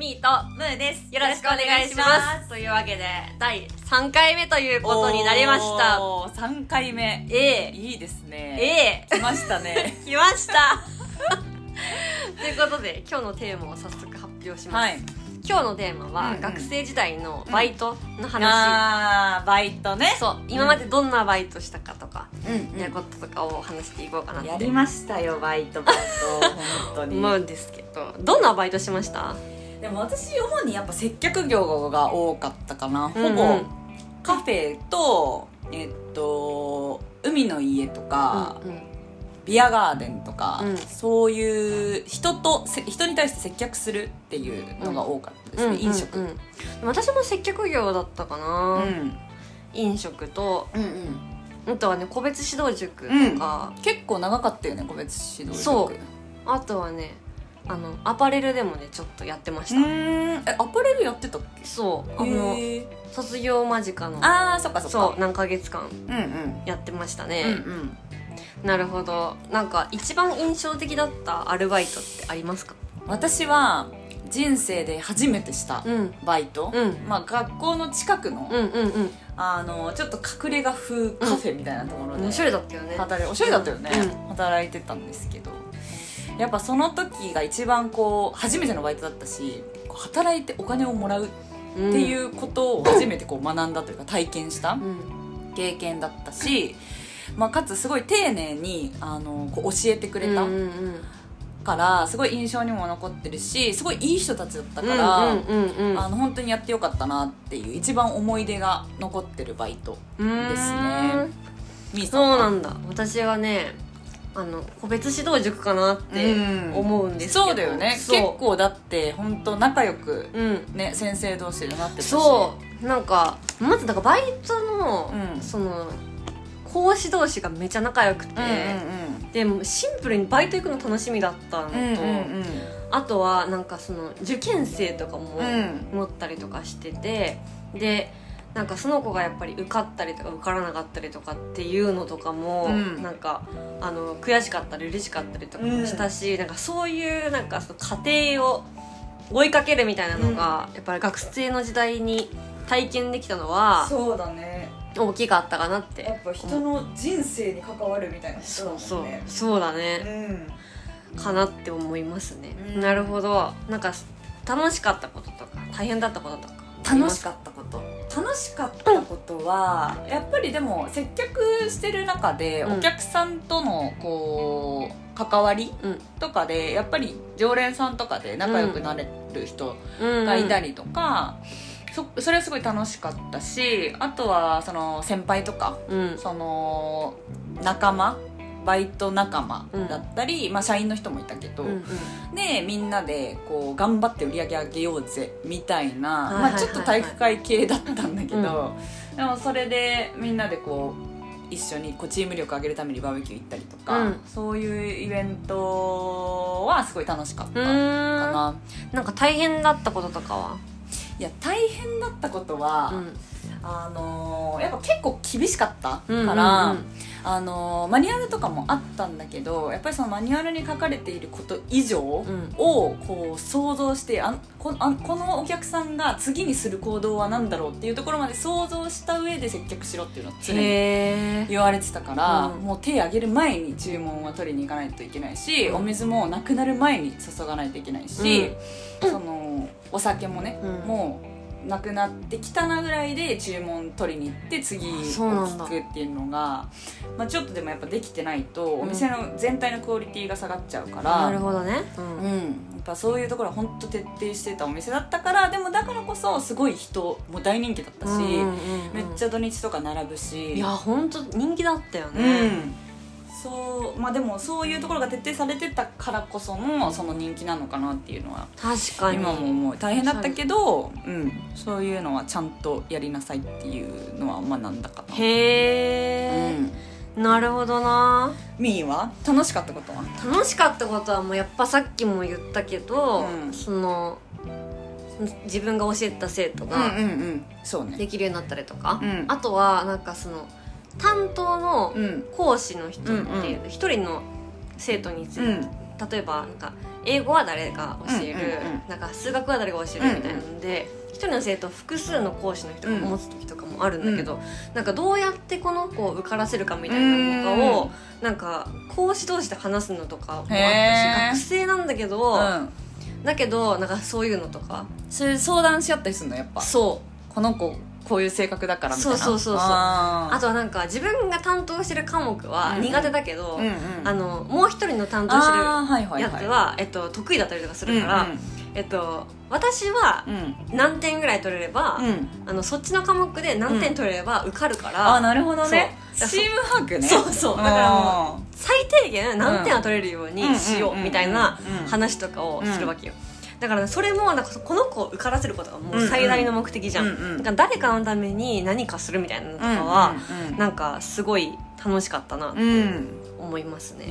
ミーとムーです。よろしくお願いします。というわけで第3回目ということになりました。おー3回目。A いいですね。A 来ましたね。来ました。ということで今日のテーマを早速発表します、はい。今日のテーマは、うんうん。学生時代のバイトの話、あーバイトね。そう。今までどんなバイトしたかとか、うん。やることとかを話していこうかなって。やりましたよバイトバイト本当に、思うんですけど。どんなバイトしました？でも私主にやっぱ接客業が多かったかな、うんうん。ほぼカフェとえっと海の家とか、うんうん。ビアガーデンとか、うん。そういう人とせ人に対して接客するっていうのが多かったですね、飲食、うんうん。うん私も接客業だったかな、うん。飲食とうんうん。あとはね個別指導塾とか、結構長かったよね個別指導塾。そう。あとはねあのアパレルでもねちょっとやってましうた、えアパレルやってたっけ？そう。あの卒業間近の。あーそっかそっか。そう何ヶ月間うんうん。やってましたうんね、うん。なるほど。なんか一番印象的だったアルバイトってありますか？私は人生で初めてしたうん。バイト、うん。まあ、学校の近くの,、うんうんうん。あのちょっと隠れ家風カフェみたいなところで、おしゃれだったよね。働いおしゃれだったよね、うん。働いてたんですけどやっぱその時が一番こう初めてのバイトだったし働いてお金をもらうってういうことを初めてこう学んだというか体験した経験だったし、まあ、かつすごい丁寧にあのこう教えてくれたからすごい印象にも残ってるしすごいいい人たちだったうんから、うんうんうんあの本当にやってよかったなっていう一番思い出が残ってるバイトうん。ですねそうはなんだ。私はねあの個別指導塾かなってうん。思うんですけど、そうだよね。結構だって本当仲良くうん。ね先生同士でなってたし。そう。なんかまずだからバイトの、うん。その講師同士がめちゃ仲良くて、うんでもシンプルにバイト行くの楽しみだったのと、あとはなんかその受験生とかもうん。持ったりとかしててでなんかその子がやっぱり受かったりとか受からなかったりとかっていうのとかも、うん。なんかあの悔しかったり嬉しかったりとかもしたし、なんかそういうなんかその過程を追いかけるみたいなのが、やっぱり学生の時代に体験できたのはそうだね。大きかったかなってやっぱ人の人生に関わるみたいな人だもんね。そうそう。だね、うんかなって思いますね、うん。なるほど。なんか楽しかったこととか大変だったこととか？楽しかったこと楽しかったことは、やっぱりでも接客してる中でうん。お客さんとのこう関わりうん。とかでやっぱり常連さんとかで仲良くなれる人うん。がいたりとか、そそれはすごい楽しかったしあとはその先輩とかうん。その仲間バイト仲間だったり、まあ、社員の人もいたけど、うんうん。でみんなでこう頑張って売り上げ上げようぜみたいな、はいはいはいはい。まあ、ちょっと体育会系だったんだけど、でもそれでみんなでこう一緒にこうチーム力上げるためにバーベキュー行ったりとか、うん。そういうイベントはすごい楽しかったかうーん。な。なんか大変だったこととかは？いや大変だったことは、うんあのーやっぱ結構厳しかったから、うんうんうん。あのーマニュアルとかもあったんだけどやっぱりそのマニュアルに書かれていること以上をうんこう想像してあんこあんこのお客さんが次にする行動は何だろうっていうところまで想像した上で接客しろっていうのを常に言われてたから、うん。もう手挙げる前に注文は取りに行かないといけないし、うん。お水もなくなる前に注がないといけないし、そのお酒もね、うん。もうなくなってきたなぐらいで注文取りに行って次を聞くっていうのが、まあ、ちょっとでもやっぱできてないとお店の全体のクオリティが下がっちゃうから。なるほどね。ううん。ん、やっぱそういうところは本当徹底してたお店だったからでもだからこそすごい人も大人気だったし、うんうんうんうん。めっちゃ土日とか並ぶし。いや本当人気だったようねんそうまあでもそういうところが徹底されてたからこそのその人気なのかなっていうのは確かに。今も思う。大変だったけど、うん、そういうのはちゃんとやりなさいっていうのは学んだかな。へえ、うん、なるほどな。みーは楽しかったことは？楽しかったことはもうやっぱさっきも言ったけど、うん。その自分が教えてた生徒うんができるようになったりとか、うん。あとはなんかその担当のうん。講師の人ってうんいうう一人の生徒について、うん。例えばなんか英語は誰が教える、うんうんうん。なんか数学は誰が教えるみたいなので、一人の生徒を複数の講師の人が持つ時とかもあるんだけど、なんかどうやってこの子を受からせるかみたいなのとかを、なんか講師同士で話すのとかもあったし学生なんだけど、うん。だけどなんかそういうのとか。それ相談し合ったりするのやっぱ。そう。この子こういう性格だからみたいな。そうそうそうそう。あとはなんか自分が担当してる科目はうん苦手だけど、うんうん。あのもう一人の担当してるあーはいはいやつは、えっと、得意だったりとかするから、えっと、私はうん。うん何点ぐらい取れれば、うん。うんあのそっちの科目で何点取れれば受かるから、あーなるほどね。チームワークね。そうそう。だからもう最低限何点は取れるようにしようみたいな話とかをするわけよ、だからそれもなんかこの子を受からせることがもう最大の目的じゃん,、うんうん。だから誰かのために何かするみたいなのとかは、うんうんなんかすごい楽しかったなってうん。思いますね、へ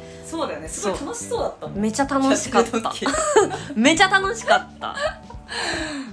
えそうだよね。すごい楽しそうだっためちゃ楽しかった。めちゃ楽しかった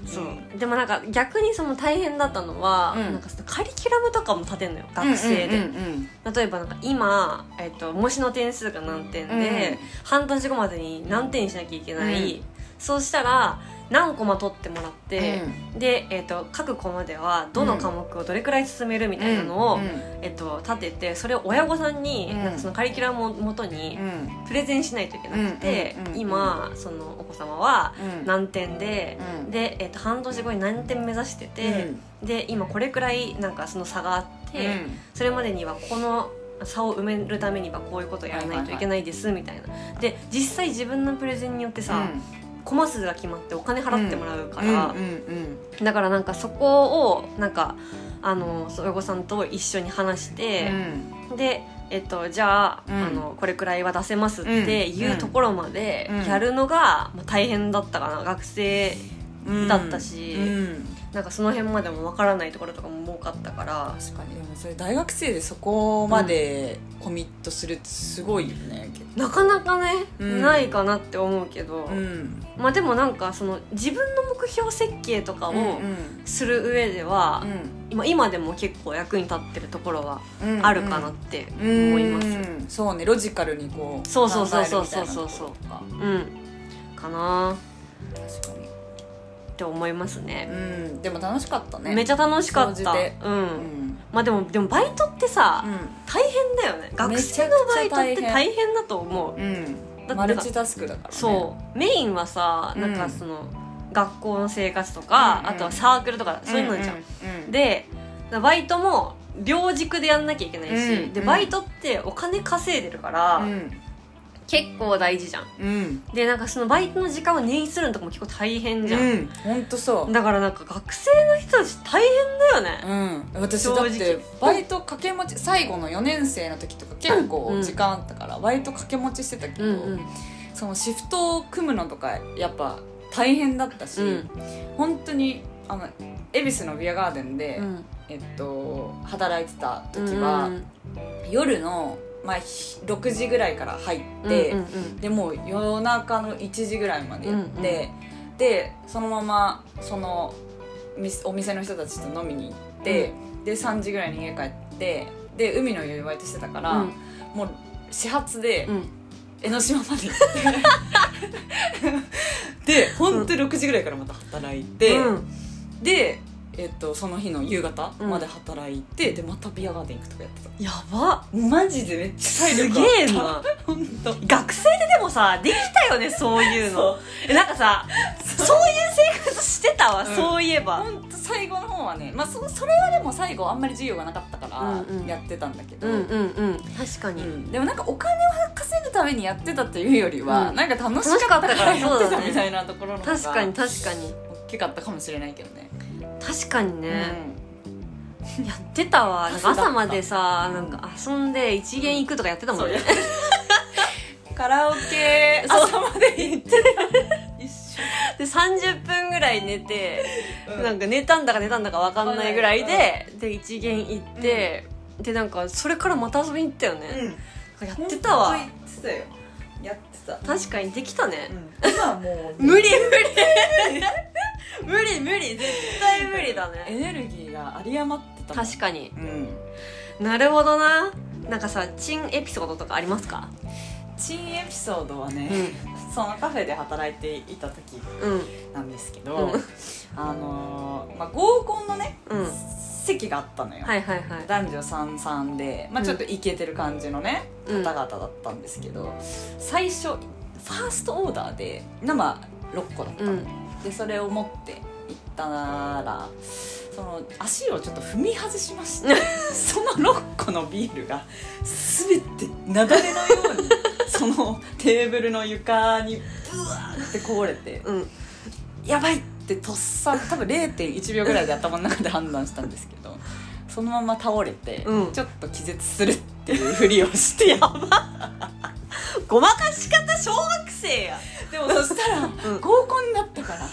そう。うでもなんか逆にその大変だったのは、うん。なんかそのカリキュラムとかも立てんのよ学生で、うんうん例えばなんか今、えっと模試の点数が何点で、うん半年後までに何点にしなきゃいけない、うん。そうしたら何コマ取ってもらって、うで、えっと各コマではどの科目をどれくらい進めるみたいなのを、うん。えっと立ててそれを親御さんに、うん。なんかそのカリキュラムをもとにうん。プレゼンしないといけなくて、今そのお子様はうん。何点で、うん。で、えっと半年後に何点目指してて、で今これくらいなんかその差があって、それまでにはこの差を埋めるためにはこういうことをやらないといけないですみたいな、で実際自分のプレゼンによってさ、コマ数が決まってお金払ってもらうから、うんうんだからなんかそこをなんかあの親御さんと一緒に話して、でえっと、じゃあ,、うん。あのこれくらいは出せますっていうところまでうん。やるのが、まあ、大変だったかな学生うんだったし。うんなんかその辺までもわからないところとかも多かったから。確かに。でもそれ大学生でそこまでコミットするってすごいよね結構。なかなかね、うん。ないかなって思うけど、うん。まあでもなんかその自分の目標設計とかをする上では、今今でも結構役に立ってるところはうんあるかなってうん思います、うんそうねロジカルにこうそうそうそうそうそうそうところとか。うん。かな。確かにって思いますね、うん。でも楽しかったね。めっちゃ楽しかった。総じて。うん、うん。まあでもでもバイトってさ、大変だよね。学生のバイトって大変。だと思う。うん。てマルチタスクだからね。そう。メインはさなんかうん。その、学校の生活とか、うんうん。あとはサークルとかそういうのじゃん、うんうんでバイトも両軸でやんなきゃいけないし、うんうん。でバイトってお金稼いでるから、うん結構大事じゃん。うん。でなんかそのバイトの時間を捻出するのとかも結構大変じゃん、うん。本当そう。だからなんか学生の人たち大変だよね、うん、私だってバイト掛け持ち最後の4年生の時とか結構うん。時間あったから、バイト掛け持ちしてたけど、うんそのシフトを組むのとかやっぱ大変だったし、うん。本当にあの恵比寿のビアガーデンで、うん。えっと、働いてた時は、うん。夜の、まあ、ひ6時ぐらいから入って、うんうんでもう夜中の1時ぐらいまでやって、うんうん。でそのままそのみお店の人たちと飲みに行って、で3時ぐらいに家帰ってで海の家でバイトしてたから、うん。もう始発でうん。江ノ島まで行って。で本当に6時ぐらいからまた働いて、うん。で、えっと、その日の夕方うん。まで働いて、でまたビアガーデン行くとかやってた。やば。マジでめっちゃ体す力げえな。本当。学生ででもさできたよねそういうの。えなんかさそう。いう生活してたわ、うん。そういえば。本当最後の方はね、まあ、そそれはでも最後あんまり授業がなかったからうんうん。やってたんだけど、うんうんうん。確かに、うん。でもなんかお金を稼ぐためにやってたっていうよりは、うん。なんか楽しかったから楽しかったからやってたみたいなところの方が確かに確かに。大きかったかもしれないけどね確かにね、やってたわ。なんか朝までさなんか遊んで一元行くとかやってたもんね。うん、カラオケ朝まで行ってた。一 緒で30分ぐらい寝て、うん。なんか寝たんだか寝たんだか分かんないぐらいで、で一元行って、でなんかそれからまた遊びに行ったよね、うん。やってたわ。本当言ってたよ。やってた。確かにできたね、うん。今はもう。無理無理 無理絶対無理だエねネルギーが有り余ってたもん。確かに。うん。なるほどな。なんかさ珍エピソードとかありますか？珍エピソードはね、うそのカフェで働いていた時うん。なんですけど、うん。あのーまあ、合コンのね、うん。席があったのよ、はいはいはい。男女三々で、まあ、ちょっとイケてる感じのね、うん。方々だったんですけど最初ファーストオーダーで生6個だったの、うんでそれを持って行ったらその足をちょっと踏み外しまして その6個のビールが全て雪崩のように そのテーブルの床にブワーってこぼれてうん。やばいってとっさ多分0.1秒ぐらいで頭の中で判断したんですけどそのまま倒れて、うん。ちょっと気絶するっていうふりをしてやばごまかし方小学生や。でもそしたら、ん。合コンになったから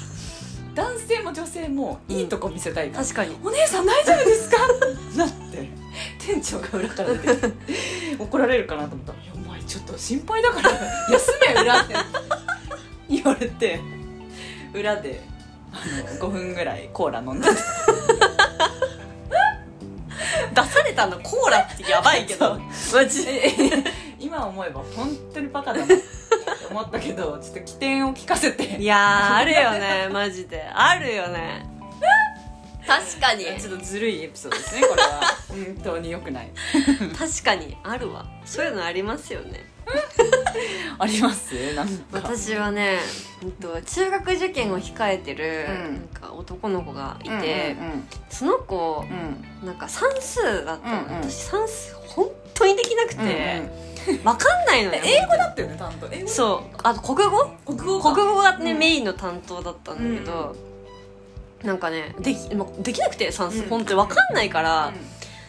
男性も女性もいいとこ見せたいから、確かに。お姉さん大丈夫ですかなって店長が裏から出てきて 怒られるかなと思った。ら「いやお前ちょっと心配だから休め裏」って言われて裏であの5分ぐらいコーラ飲んでて 出されたのコーラってやばいけど。マジ今思えば本当にバカだなって思ったけど ちょっと起点を聞かせて。いやーあるよねマジで。あるよね。確かに。ちょっとずるいエピソードですねこれは。本当に良くない。確かにあるわ。そういうのありますよね あります？私はね、うんと、中学受験を控えてる、うん。なんか男の子がいて、その子うん。なんか算数だったの、うんうん。私算数本当にできなくうんて、わかんないのよ。英語だったよね担当。英語そう。あと国語？国語か。国語がね、うん。メインの担当だったんだけど、なんかねでき,、ま、できなくて算数、うん。本当にわかんないから、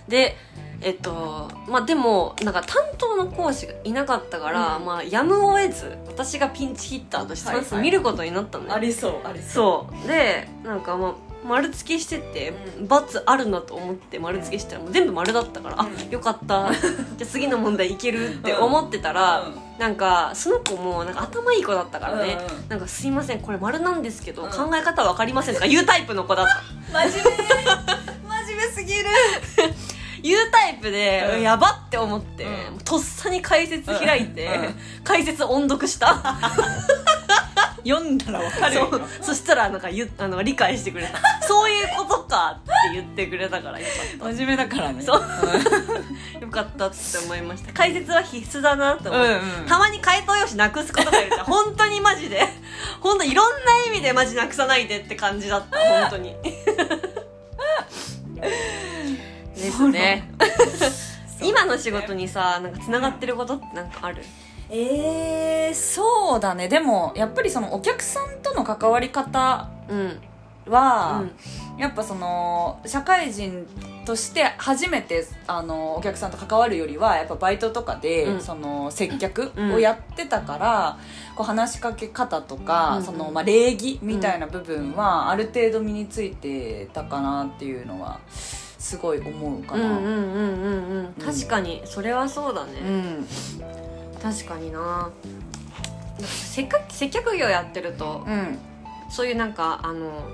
でえっとまあでもなんか担当の講師がいなかったから、うん。まあやむを得ず私がピンチヒッターとして算数見ることになったのよ、ありそうありそう。でなんかまあ丸付けしてて、うん。罰あるなと思って丸付けしたらもう全部丸だったから、うん。あよかった。じゃあ次の問題いけるって思ってたら、うん。なんかその子もなんか頭いい子だったからね、うんうん。なんかすいませんこれ丸なんですけど、うん。考え方わかりませんとか言うタイプの子だった。真面目。真面目すぎる 言うタイプで、うん。やばって思って、うん。とっさに解説開いて、うん。うん。解説音読した。読んだらわかるよ。そう。そしたらなんかゆあの理解してくれた。そういうことかって言ってくれたからよかっ真面目だからね。そう。たよかったって思いました。解説は必須だなって思って、うんうん。たまに回答用紙なくすことがいるじゃん本当にマジで。本当いろんな意味でマジなくさないでって感じだった本当にですね。今の仕事にさなんかつながってることってなんかある？えー、そうだね。でもやっぱりそのお客さんとの関わり方うん。は、うん。やっぱその社会人として初めてあのお客さんと関わるよりはやっぱバイトとかで、うん。その接客うん。をやってたから、こう話しかけ方とか、うん。そのまあ、礼儀みたいな部分はある程度身についてたかなっていうのはすごい思うかな。うんうんうんうんうん確かにそれはそうだね、うん。確かにな。せっかく接客業やってるとうん。そういうなんかあの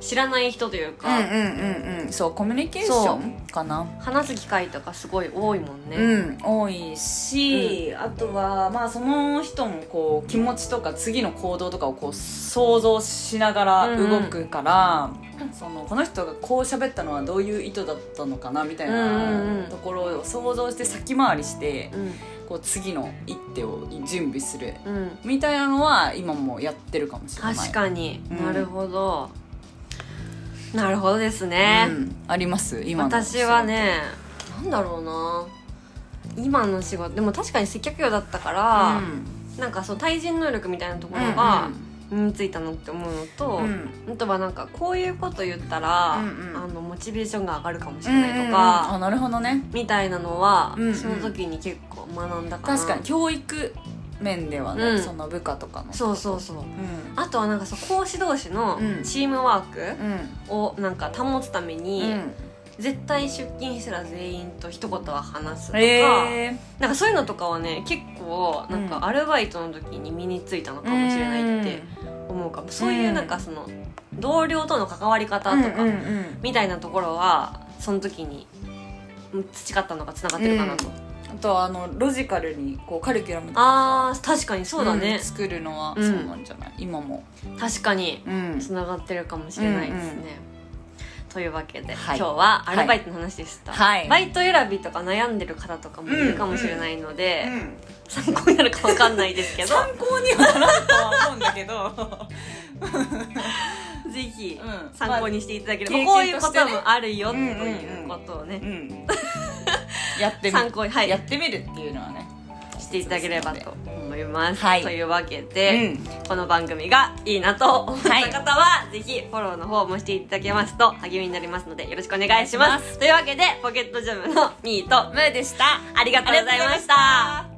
知らない人というか、うんうんうんうん。そうコミュニケーションかな。話す機会とかすごい多いもんね、うん、多いし、あとはまあその人のこう気持ちとか次の行動とかをこう想像しながら動くから、そのこの人がこう喋ったのはどういう意図だったのかなみたいうんうんうん。なところを想像して先回りしてうん。こう次の一手を準備するうん。みたいなのは今もやってるかもしれない。確かに、うん。なるほど。なるほどですね、うん、あります？今の私はねなんだろうな。今の仕事でも確かに接客業だったから、なんかそう対人能力みたいなところが身についたなって思うのと、うん。あとはなんかこういうこと言ったら、うんうん。あのモチベーションが上がるかもしうんれないとうんか、あなるほどね。みたいなのは、うんうん。その時に結構学んだかな確かに教育面ではね、うん。その部下とかの。そうそうそう。うん。あとはなんかそう講師同士のうん。チームワーうん。クをなんか保つために、うん。絶対出勤したら全員と一言は話すとか、へえなんかそういうのとかはね結構なんうん。かアルバイトの時に身についたのかもしれないってかもそういうなんかその同僚との関わり方とかみたいなところはその時にうん培ったのがつながってるかなと。あとはあのロジカルにこうカリキュラムとかあー確かにそうだね。ん、作るのはうん。そうなんじゃない、今も。確かにうん。つながってるかもしれないですね、うんうん。というわけで、はい。今日はアルバイトの話でした、はい。バイト選びとか悩んでる方とかもいるかもしれないので、うん。参考になるかわかんないですけど。参考にはならんとは思うんだけどぜひうん。参考にしていただければ、まあこういうこともあるよとうんうんうん。いうことをね、うん。やってみ参考に、はい、やってみるっていうのはね。していただければと思います、はい。というわけで、うん。この番組がいいなと思った方は、ぜひフォローの方もしていただけますと励みになりますのでよろしくお願いします。というわけでポケットジャムのミーとムーでした。ありがとうございました。た